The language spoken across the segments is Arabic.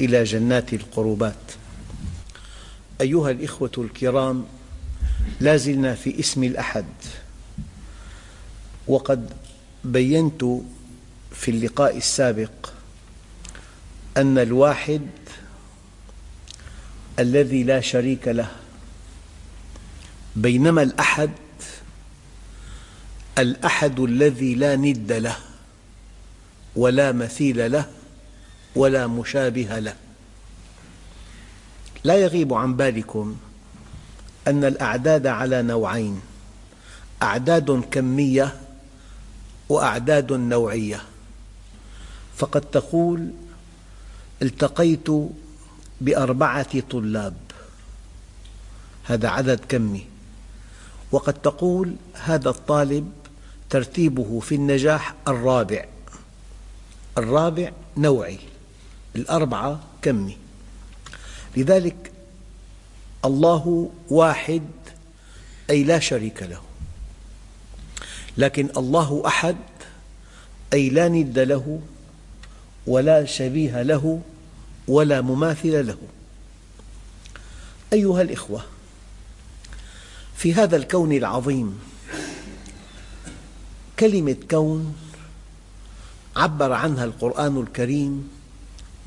إلى جنات القربات. أيها الإخوة الكرام لا زلنا في اسم الأحد. وقد بينت في اللقاء السابق أن الواحد الذي لا شريك له بينما الأحد الأحد الذي لا ند له ولا مثيل له ولا مشابه له. لا يغيب عن بالكم أن الأعداد على نوعين أعداد كمية وأعداد نوعية. فقد تقول التقيت بأربعة طلاب. هذا عدد كمي. وقد تقول هذا الطالب ترتيبه في النجاح الرابع. الرابع نوعي. الأربعة كمي لذلك الله واحد أي لا شريك له. لكن الله أحد أي لا ند له ولا شبيه له ولا مماثل له. أيها الإخوة في هذا الكون العظيم كلمة كون عبر عنها القرآن الكريم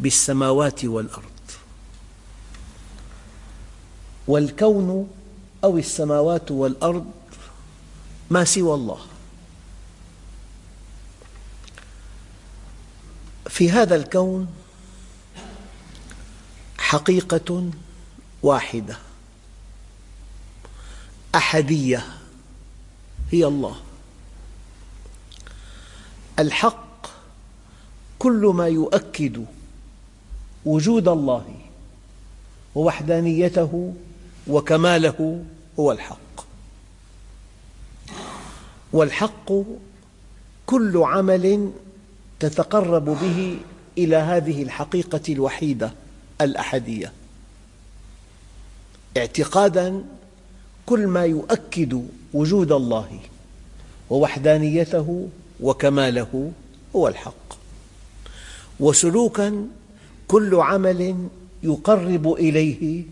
بالسماوات والأرض. والكون أو السماوات والأرض ما سوى الله. في هذا الكون حقيقة واحدة أحدية هي الله. الحق كل ما يؤكد وجود الله ووحدانيته وكماله هو الحق. والحق كل عمل تتقرب به إلى هذه الحقيقة الوحيدة الأحدية. اعتقاداً كل ما يؤكد وجود الله ووحدانيته وكماله هو الحق. وسلوكاً كل عمل يقرب إليه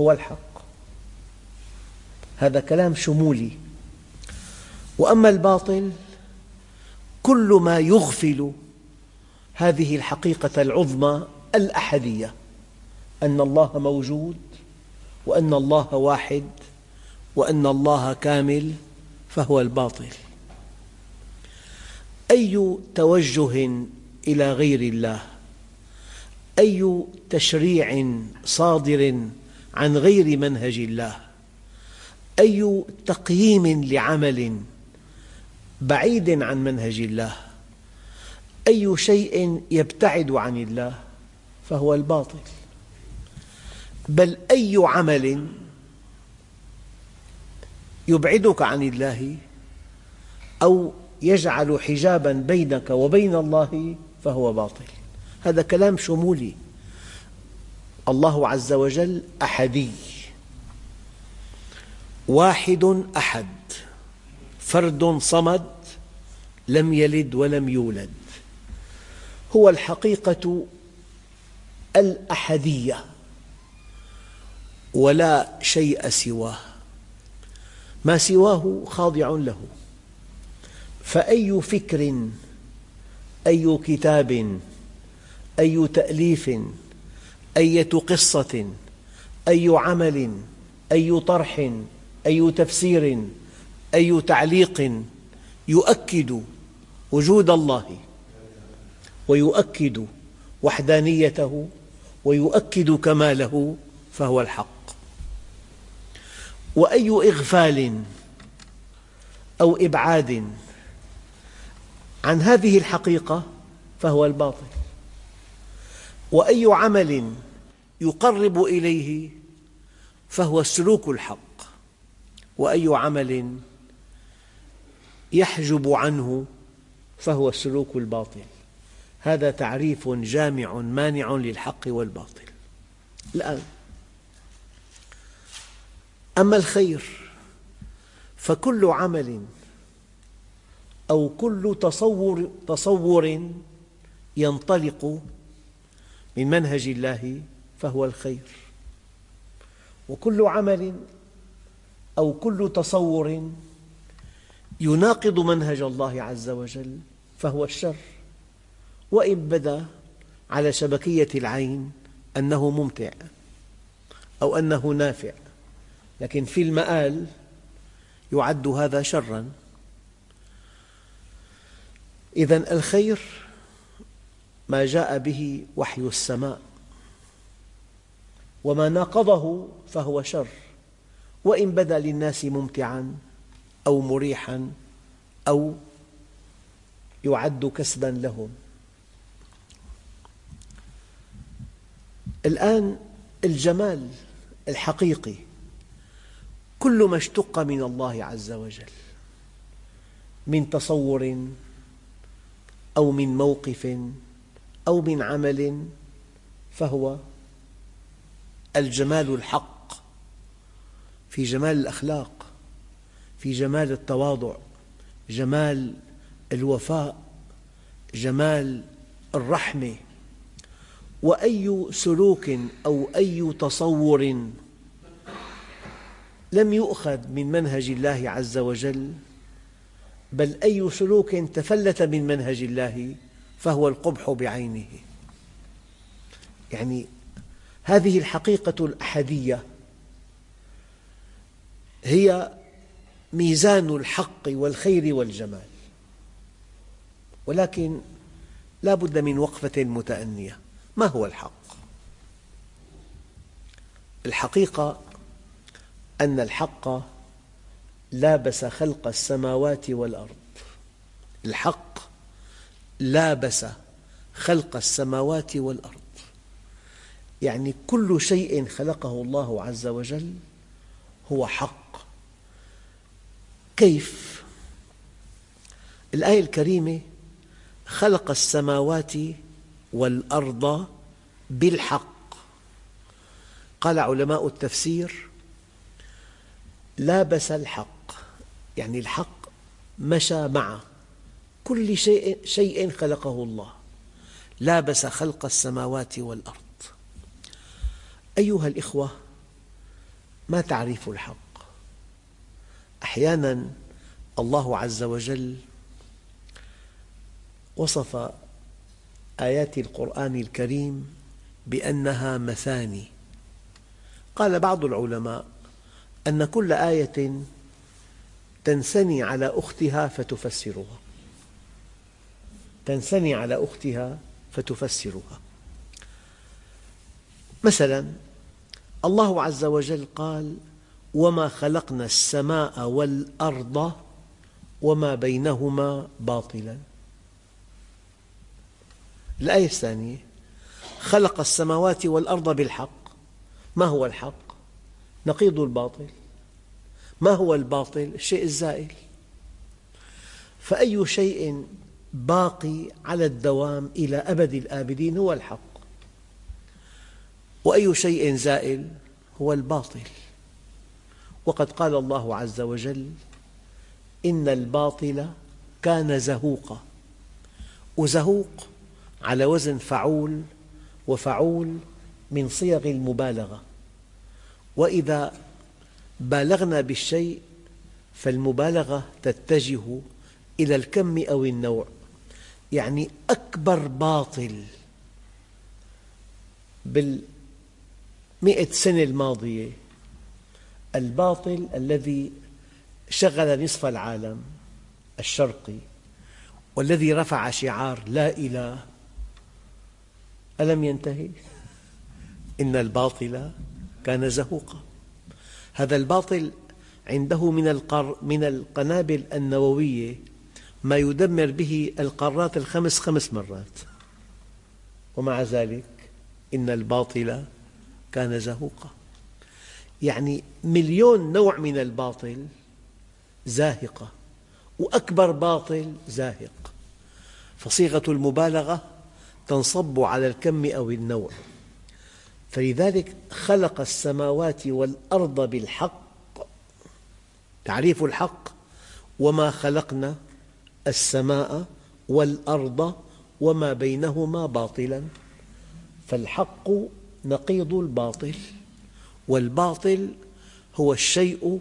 هو الحق. هذا كلام شمولي. وأما الباطل كل ما يغفل هذه الحقيقة العظمى الأحدية أن الله موجود وأن الله واحد وأن الله كامل فهو الباطل. أي توجه إلى غير الله؟ أي تشريع صادر عن غير منهج الله؟ أي تقييم لعمل بعيد عن منهج الله؟ أي شيء يبتعد عن الله فهو الباطل؟ بل أي عمل يبعدك عن الله أو يجعل حجابا بينك وبين الله فهو باطل؟ هذا كلام شمولي. الله عز وجل أحدي. واحد أحد. فرد صمد لم يلد ولم يولد. هو الحقيقة الأحدية. ولا شيء سواه. ما سواه خاضع له. فأي فكر أي كتاب أي تأليف أية قصة أي عمل أي طرح أي تفسير أي تعليق يؤكد وجود الله ويؤكد وحدانيته ويؤكد كماله فهو الحق. وأي إغفال أو إبعاد عن هذه الحقيقة فهو الباطل. وأي عمل يقرب إليه فهو السلوك الحق وأي عمل يحجب عنه فهو السلوك الباطل. هذا تعريف جامع مانع للحق والباطل. الآن أما الخير فكل عمل أو كل تصور, تصور ينطلق من منهج الله فهو الخير. وكل عمل أو كل تصور يناقض منهج الله عز وجل فهو الشر. وإن بدا على شبكية العين أنه ممتع أو أنه نافع لكن في المآل يعد هذا شراً. إذا الخير ما جاء به وحي السماء. وما ناقضه فهو شر. وإن بدا للناس ممتعا أو مريحا أو يعد كسبا لهم. الآن الجمال الحقيقي كل ما اشتق من الله عز وجل من تصور أو من موقف أو من عمل فهو الجمال الحق في جمال الأخلاق في جمال التواضع جمال الوفاء جمال الرحمة. وأي سلوك أو أي تصور لم يؤخذ من منهج الله عز وجل بل أي سلوك تفلت من منهج الله فهو القبح بعينه. يعني هذه الحقيقة الأحدية هي ميزان الحق والخير والجمال. ولكن لا بد من وقفة متأنية. ما هو الحق؟ الحقيقة أن الحق لابس خلق السماوات والأرض. الحق لابس خلق السماوات والأرض. يعني كل شيء خلقه الله عز وجل هو حق. كيف؟ الآية الكريمة خلق السماوات والأرض بالحق. قال علماء التفسير لابس الحق. يعني الحق مشى مع كل شيء, شيء خلقه الله. لابس خلق السماوات والأرض. أيها الإخوة ما تعريف الحق؟ أحيانا الله عز وجل وصف آيات القرآن الكريم بأنها مثاني. قال بعض العلماء أن كل آية تنثني على أختها فتفسرها. تنثني على أختها فتفسرها. مثلا الله عز وجل قال وما خلقنا السماء والأرض وما بينهما باطلا. الآية الثانية خلق السماوات والأرض بالحق. ما هو الحق؟ نقيض الباطل. ما هو الباطل؟ الشيء الزائل. فأي شيء باقي على الدوام إلى أبد الآبدين هو الحق. وأي شيء زائل هو الباطل. وقد قال الله عز وجل إن الباطل كان زهوقا. وزهوق على وزن فعول وفعول من صيغ المبالغة. وإذا بالغنا بالشيء فالمبالغة تتجه إلى الكم أو النوع. يعني أكبر باطل بالمئة سنة الماضية الباطل الذي شغل نصف العالم الشرقي والذي رفع شعار لا إله ألم ينتهي؟ إن الباطل كان زهوقا هذا الباطل عنده من, من القنابل النووية ما يدمر به القارات الخمس خمس مرات. ومع ذلك إن الباطل كان زهوقا. يعني مليون نوع من الباطل زاهقة وأكبر باطل زاهق. فصيغة المبالغة تنصب على الكم أو النوع. فلذلك خلق السماوات والأرض بالحق تعريف الحق وما خلقنا السماء والأرض وما بينهما باطلا. فالحق نقيض الباطل والباطل هو الشيء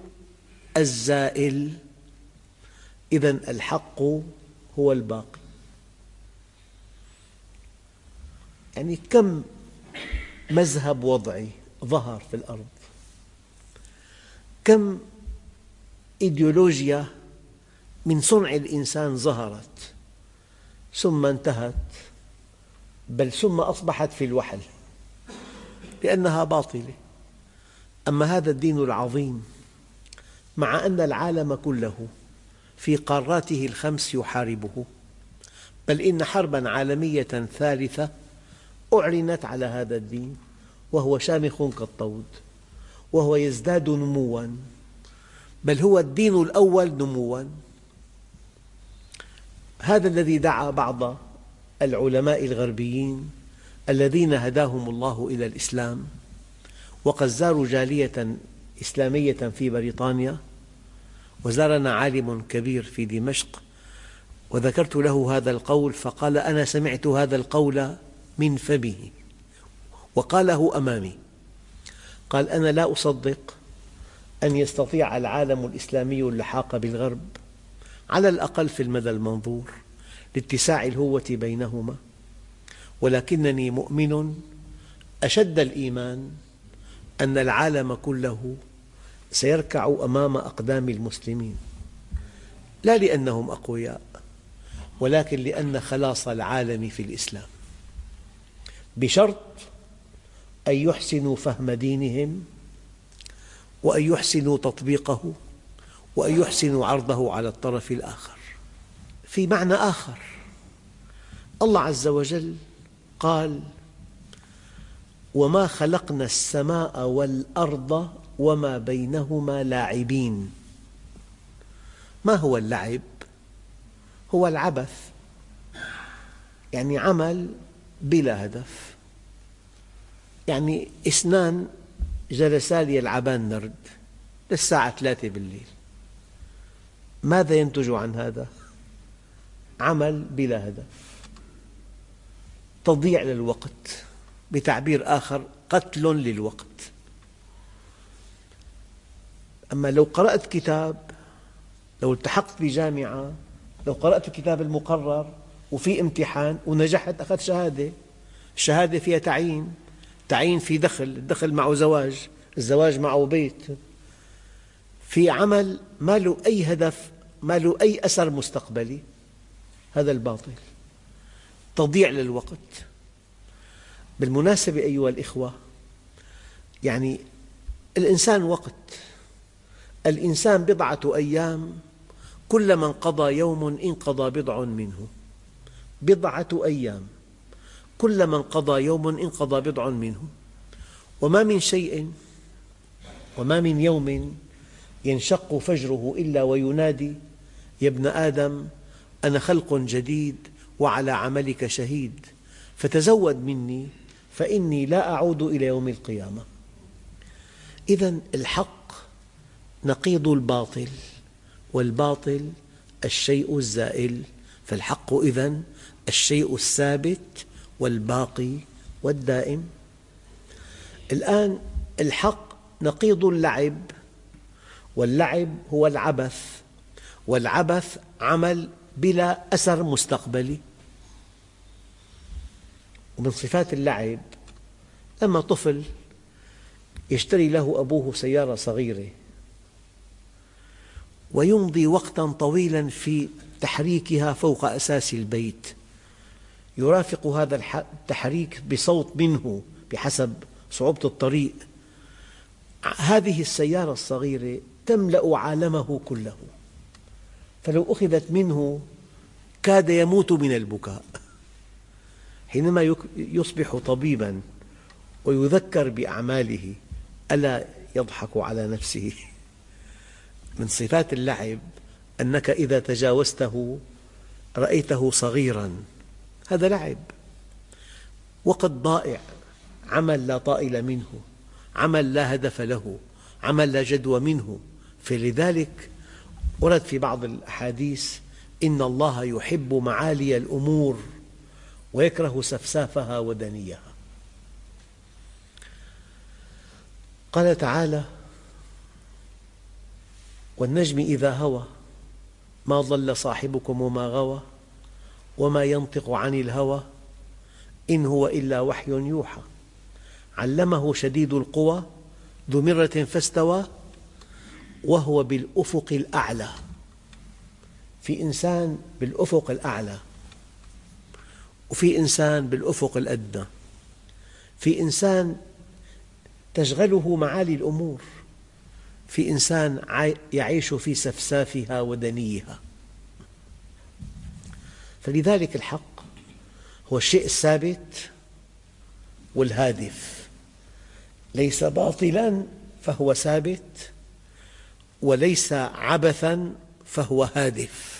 الزائل. إذا الحق هو الباقي. يعني كم مذهب وضعي ظهر في الأرض؟ كم إيديولوجيا من صنع الإنسان ظهرت ثم انتهت بل ثم أصبحت في الوحل لأنها باطلة. أما هذا الدين العظيم مع أن العالم كله في قاراته الخمس يحاربه بل إن حربا عالمية ثالثة أعلنت على هذا الدين وهو شامخ كالطود وهو يزداد نموا بل هو الدين الأول نموا. هذا الذي دعا بعض العلماء الغربيين الذين هداهم الله إلى الإسلام وقد زاروا جالية إسلامية في بريطانيا وزارنا عالم كبير في دمشق وذكرت له هذا القول فقال أنا سمعت هذا القول من فمه وقاله أمامي قال أنا لا أصدق أن يستطيع العالم الإسلامي اللحاق بالغرب على الأقل في المدى المنظور لاتساع الهوة بينهما ولكنني مؤمن أشد الإيمان أن العالم كله سيركع أمام أقدام المسلمين لا لأنهم أقوياء ولكن لأن خلاص العالم في الإسلام. بشرط أن يحسنوا فهم دينهم وأن يحسنوا تطبيقه وأن يحسنوا عرضه على الطرف الآخر. في معنى آخر الله عز وجل قال وما خلقنا السماء والأرض وما بينهما لاعبين. ما هو اللعب؟ هو العبث يعني عمل بلا هدف. يعني اثنان جلسا يلعبان نرد للساعة ثلاثة بالليل. ماذا ينتج عن هذا؟ عمل بلا هدف. تضييع للوقت بتعبير آخر قتل للوقت. أما لو قرأت كتاب لو التحقت بجامعة لو قرأت الكتاب المقرر وفي امتحان ونجحت أخذت شهادة. الشهادة فيها تعيين تعيين في دخل الدخل معه زواج الزواج معه بيت. في عمل ما له أي هدف ما له أي أثر مستقبلي. هذا الباطل. تضييع للوقت. بالمناسبة أيها الإخوة يعني الإنسان وقت. الإنسان بضعة أيام كلما انقضى يوم انقضى بضع منه. بضعة أيام كلما انقضى يوم انقضى بضع منه. وما من شيء وما من يوم ينشق فجره إلا وينادي يا ابن آدم أنا خلق جديد وعلى عملك شهيد فتزود مني فإني لا أعود إلى يوم القيامة. إذا الحق نقيض الباطل والباطل الشيء الزائل فالحق إذن الشيء الثابت والباقي والدائم. الآن الحق نقيض اللعب واللعب هو العبث والعبث عمل بلا أثر مستقبلي. ومن صفات اللعب لما طفل يشتري له أبوه سيارة صغيرة ويمضي وقتا طويلا في تحريكها فوق أساس البيت يرافق هذا التحريك بصوت منه بحسب صعوبة الطريق. هذه السيارة الصغيرة تملأ عالمه كله. فلو أخذت منه كاد يموت من البكاء. حينما يصبح طبيبا ويذكر بأعماله ألا يضحك على نفسه؟ من صفات اللعب أنك إذا تجاوزته رأيته صغيرا. هذا لعب. وقت ضائع. عمل لا طائل منه. عمل لا هدف له. عمل لا جدوى منه. فلذلك ورد في بعض الأحاديث إن الله يحب معالي الأمور ويكره سفسافها ودنيها قال تعالى والنجم إذا هوى ما ضل صاحبكم وما غوى وما ينطق عن الهوى إن هو إلا وحي يوحى. علمه شديد القوى ذو مرة فاستوى وهو بالأفق الأعلى. في إنسان بالأفق الأعلى. وفي إنسان بالأفق الأدنى. في إنسان تشغله معالي الأمور. في إنسان يعيش في سفسافها ودنيها. فلذلك الحق هو الشيء الثابت والهادف. ليس باطلا فهو ثابت وليس عبثا فهو هادف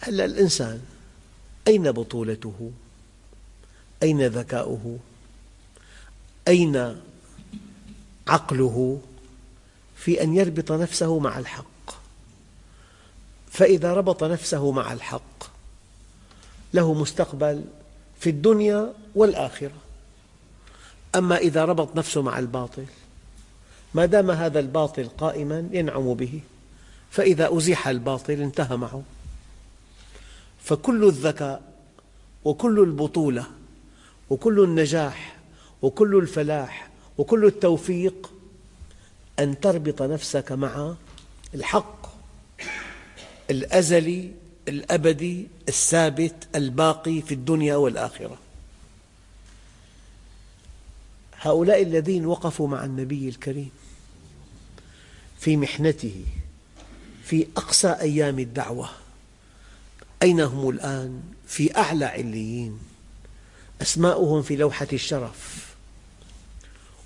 هلا الإنسان أين بطولته؟ أين ذكاؤه؟ أين عقله في أن يربط نفسه مع الحق فإذا ربط نفسه مع الحق له مستقبل في الدنيا والآخرة أما إذا ربط نفسه مع الباطل ما دام هذا الباطل قائما ينعم به فإذا أزيح الباطل انتهى معه. فكل الذكاء وكل البطولة وكل النجاح وكل الفلاح وكل التوفيق أن تربط نفسك مع الحق الأزلي الأبدي الثابت الباقي في الدنيا والآخرة. هؤلاء الذين وقفوا مع النبي الكريم في محنته في أقصى أيام الدعوة أين هم الآن؟ في أعلى عليين أسماؤهم في لوحة الشرف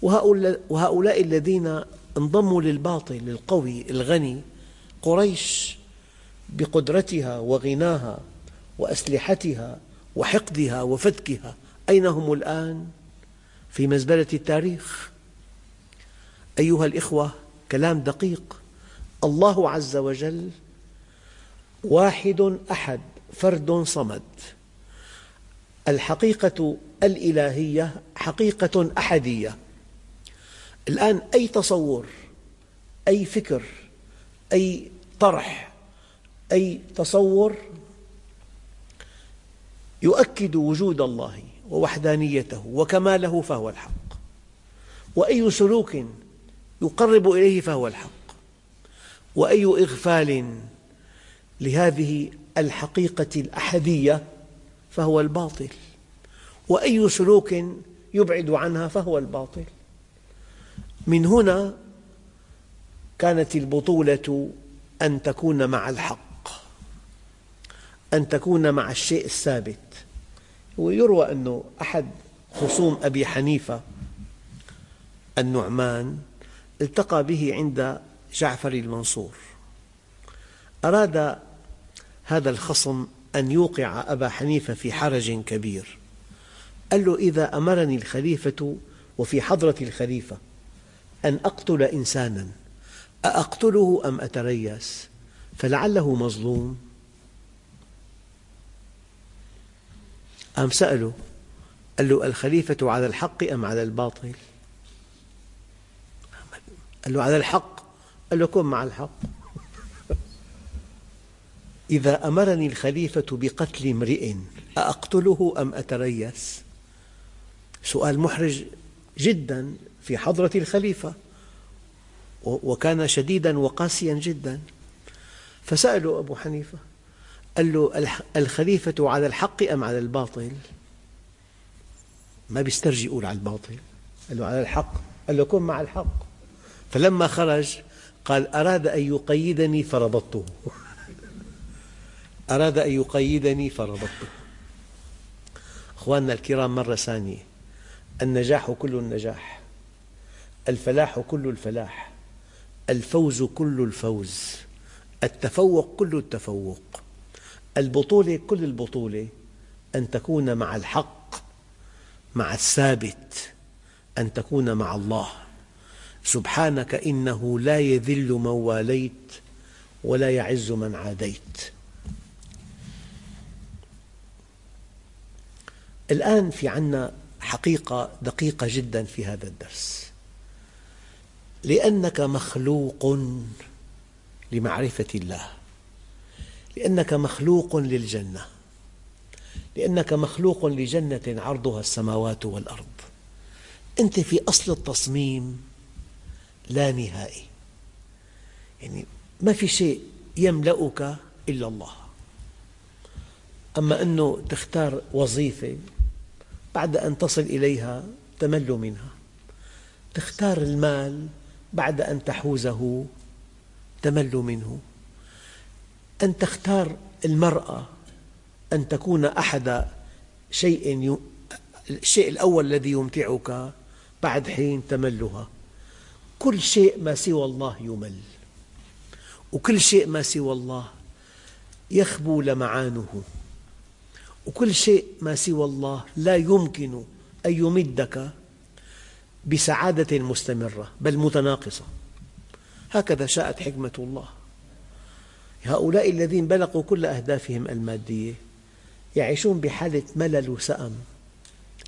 وهؤلاء الذين انضموا للباطل القوي الغني قريش بقدرتها وغناها وأسلحتها وحقدها وفتكها أين هم الآن؟ في مزبلة التاريخ. أيها الإخوة كلام دقيق. الله عز وجل واحد أحد فرد صمد. الحقيقة الإلهية حقيقة أحدية. الآن أي تصور أي فكر أي طرح أي تصور يؤكد وجود الله. ووحدانيته وكماله فهو الحق. وأي سلوك يقرب إليه فهو الحق. وأي إغفال لهذه الحقيقة الأحدية فهو الباطل. وأي سلوك يبعد عنها فهو الباطل. من هنا كانت البطولة أن تكون مع الحق أن تكون مع الشيء الثابت. ويروى أن أحد خصوم أبي حنيفة النعمان التقى به عند جعفر المنصور. أراد هذا الخصم أن يوقع أبا حنيفة في حرج كبير. قال له إذا أمرني الخليفة وفي حضرة الخليفة أن أقتل إنسانا أأقتله أم أتريس؟ فلعله مظلوم قام سأله قال له الخليفة على الحق أم على الباطل؟ قال له على الحق. قال له كن مع الحق. إذا أمرني الخليفة بقتل امرئ أأقتله أم أتريس؟ سؤال محرج جدا في حضرة الخليفة وكان شديدا وقاسيا جدا. فسأله أبو حنيفة قال له الخليفة على الحق أم على الباطل؟ ما بيسترجي يقول على الباطل. قال له على الحق. قال له كن مع الحق. فلما خرج قال أراد أن يقيدني فربطته. أراد أن يقيدني فربطته. أخواننا الكرام مرة ثانية. النجاح كل النجاح. الفلاح كل الفلاح. الفوز كل الفوز. التفوق كل التفوق. البطولة كل البطولة أن تكون مع الحق مع الثابت أن تكون مع الله. سبحانك إنه لا يذل من واليت ولا يعز من عاديت. الآن في عنا حقيقة دقيقة جدا في هذا الدرس. لأنك مخلوق لمعرفة الله. لأنك مخلوق للجنة. لأنك مخلوق لجنة عرضها السماوات والأرض. أنت في أصل التصميم لا نهائي. يعني ما في شيء يملأك إلا الله. أما أنه تختار وظيفة بعد أن تصل إليها تمل منها. تختار المال بعد أن تحوزه تمل منه. أن تختار المرأة أن تكون أحد شيء. الشيء الأول الذي يمتعك بعد حين تملها كل شيء ما سوى الله يمل وكل شيء ما سوى الله يخبو لمعانه وكل شيء ما سوى الله لا يمكن أن يمدك بسعادة مستمرة بل متناقصة هكذا شاءت حكمة الله هؤلاء الذين بلغوا كل أهدافهم المادية يعيشون بحالة ملل وسأم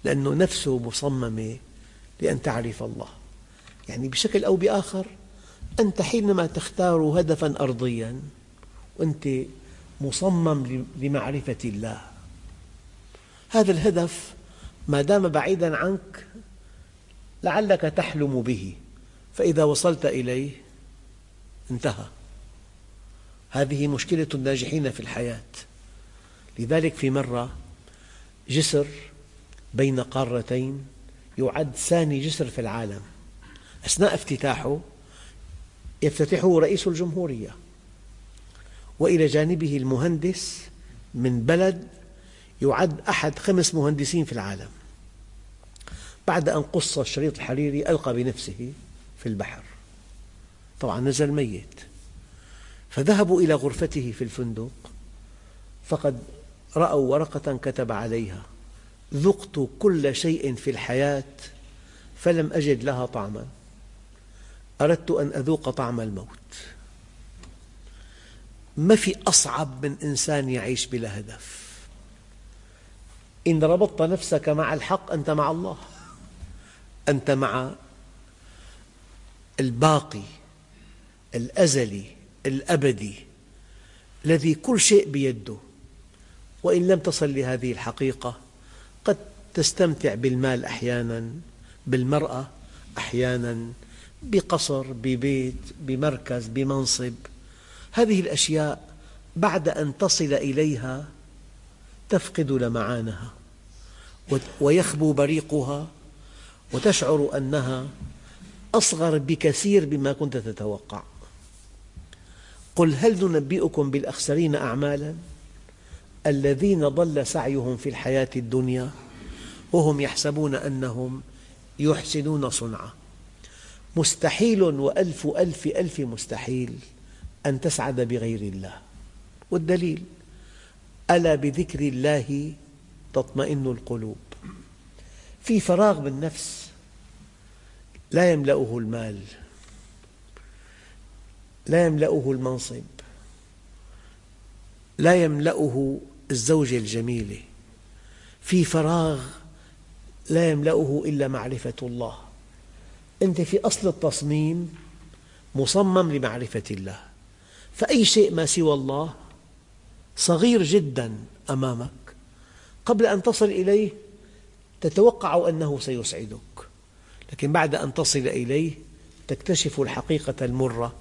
لأن نفسه مصممة لأن تعرف الله. يعني بشكل أو بآخر أنت حينما تختار هدفا أرضيا وأنت مصمم لمعرفة الله. هذا الهدف ما دام بعيدا عنك لعلك تحلم به. فإذا وصلت إليه انتهى. هذه مشكلة الناجحين في الحياة. لذلك في مرة جسر بين قارتين يعد ثاني جسر في العالم. أثناء افتتاحه يفتتحه رئيس الجمهورية وإلى جانبه المهندس من بلد يعد أحد خمس مهندسين في العالم. بعد أن قص الشريط الحريري ألقى بنفسه في البحر. طبعا نزل ميت. فذهبوا إلى غرفته في الفندق فقد رأوا ورقة كتب عليها ذقت كل شيء في الحياة فلم أجد لها طعما أردت أن أذوق طعم الموت. ما في أصعب من إنسان يعيش بلا هدف؟ إن ربطت نفسك مع الحق أنت مع الله. أنت مع الباقي الأزلي الأبدي الذي كل شيء بيده. وإن لم تصل لهذه الحقيقة قد تستمتع بالمال أحيانا بالمرأة أحيانا بقصر ببيت بمركز بمنصب. هذه الأشياء بعد أن تصل إليها تفقد لمعانها ويخبو بريقها وتشعر أنها أصغر بكثير مما كنت تتوقع. قل هل ننبئكم بالأخسرين أعمالا؟ الذين ضل سعيهم في الحياة الدنيا وهم يحسبون أنهم يحسنون صنعا. مستحيل وألف ألف ألف مستحيل أن تسعد بغير الله. والدليل ألا بذكر الله تطمئن القلوب؟ في فراغ بالنفس لا يملأه المال. لا يملأه المنصب. لا يملأه الزوجة الجميلة في فراغ لا يملأه إلا معرفة الله. أنت في أصل التصميم مصمم لمعرفة الله. فأي شيء ما سوى الله صغير جدا أمامك. قبل أن تصل إليه تتوقع أنه سيسعدك. لكن بعد أن تصل إليه تكتشف الحقيقة المرة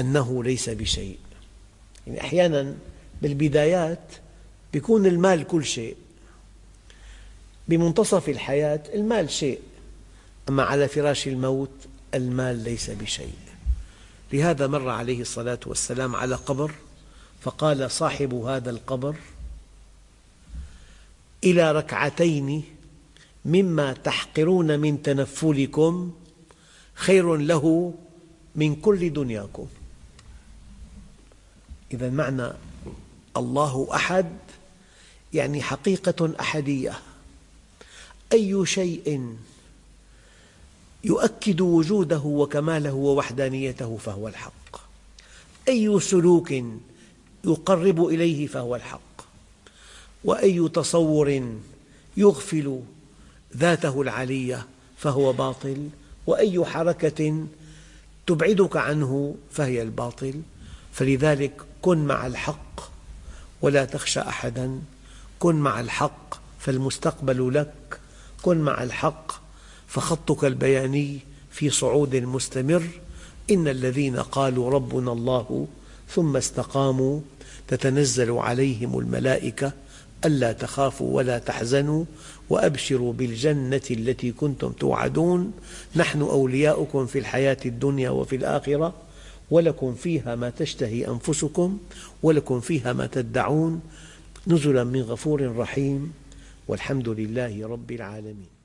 أنه ليس بشيء. يعني أحيانا بالبدايات يكون المال كل شيء. بمنتصف الحياة المال شيء. أما على فراش الموت المال ليس بشيء. لهذا مر عليه الصلاة والسلام على قبر فقال صاحب هذا القبر إلى ركعتين مما تحقرون من تنفلكم خير له من كل دنياكم. إذا معنى الله أحد يعني حقيقة أحدية. أي شيء يؤكد وجوده وكماله ووحدانيته فهو الحق. أي سلوك يقرب إليه فهو الحق. وأي تصور يغفل ذاته العلية فهو باطل. وأي حركة تبعدك عنه فهي الباطل. فلذلك كن مع الحق ولا تخشى أحدا. كن مع الحق فالمستقبل لك. كن مع الحق فخطك البياني في صعود مستمر. إن الذين قالوا ربنا الله ثم استقاموا تتنزل عليهم الملائكة ألا تخافوا ولا تحزنوا وأبشروا بالجنة التي كنتم توعدون. نحن أولياؤكم في الحياة الدنيا وفي الآخرة. ولكم فيها ما تشتهي أنفسكم ولكم فيها ما تدعون. نزلا من غفور رحيم والحمد لله رب العالمين.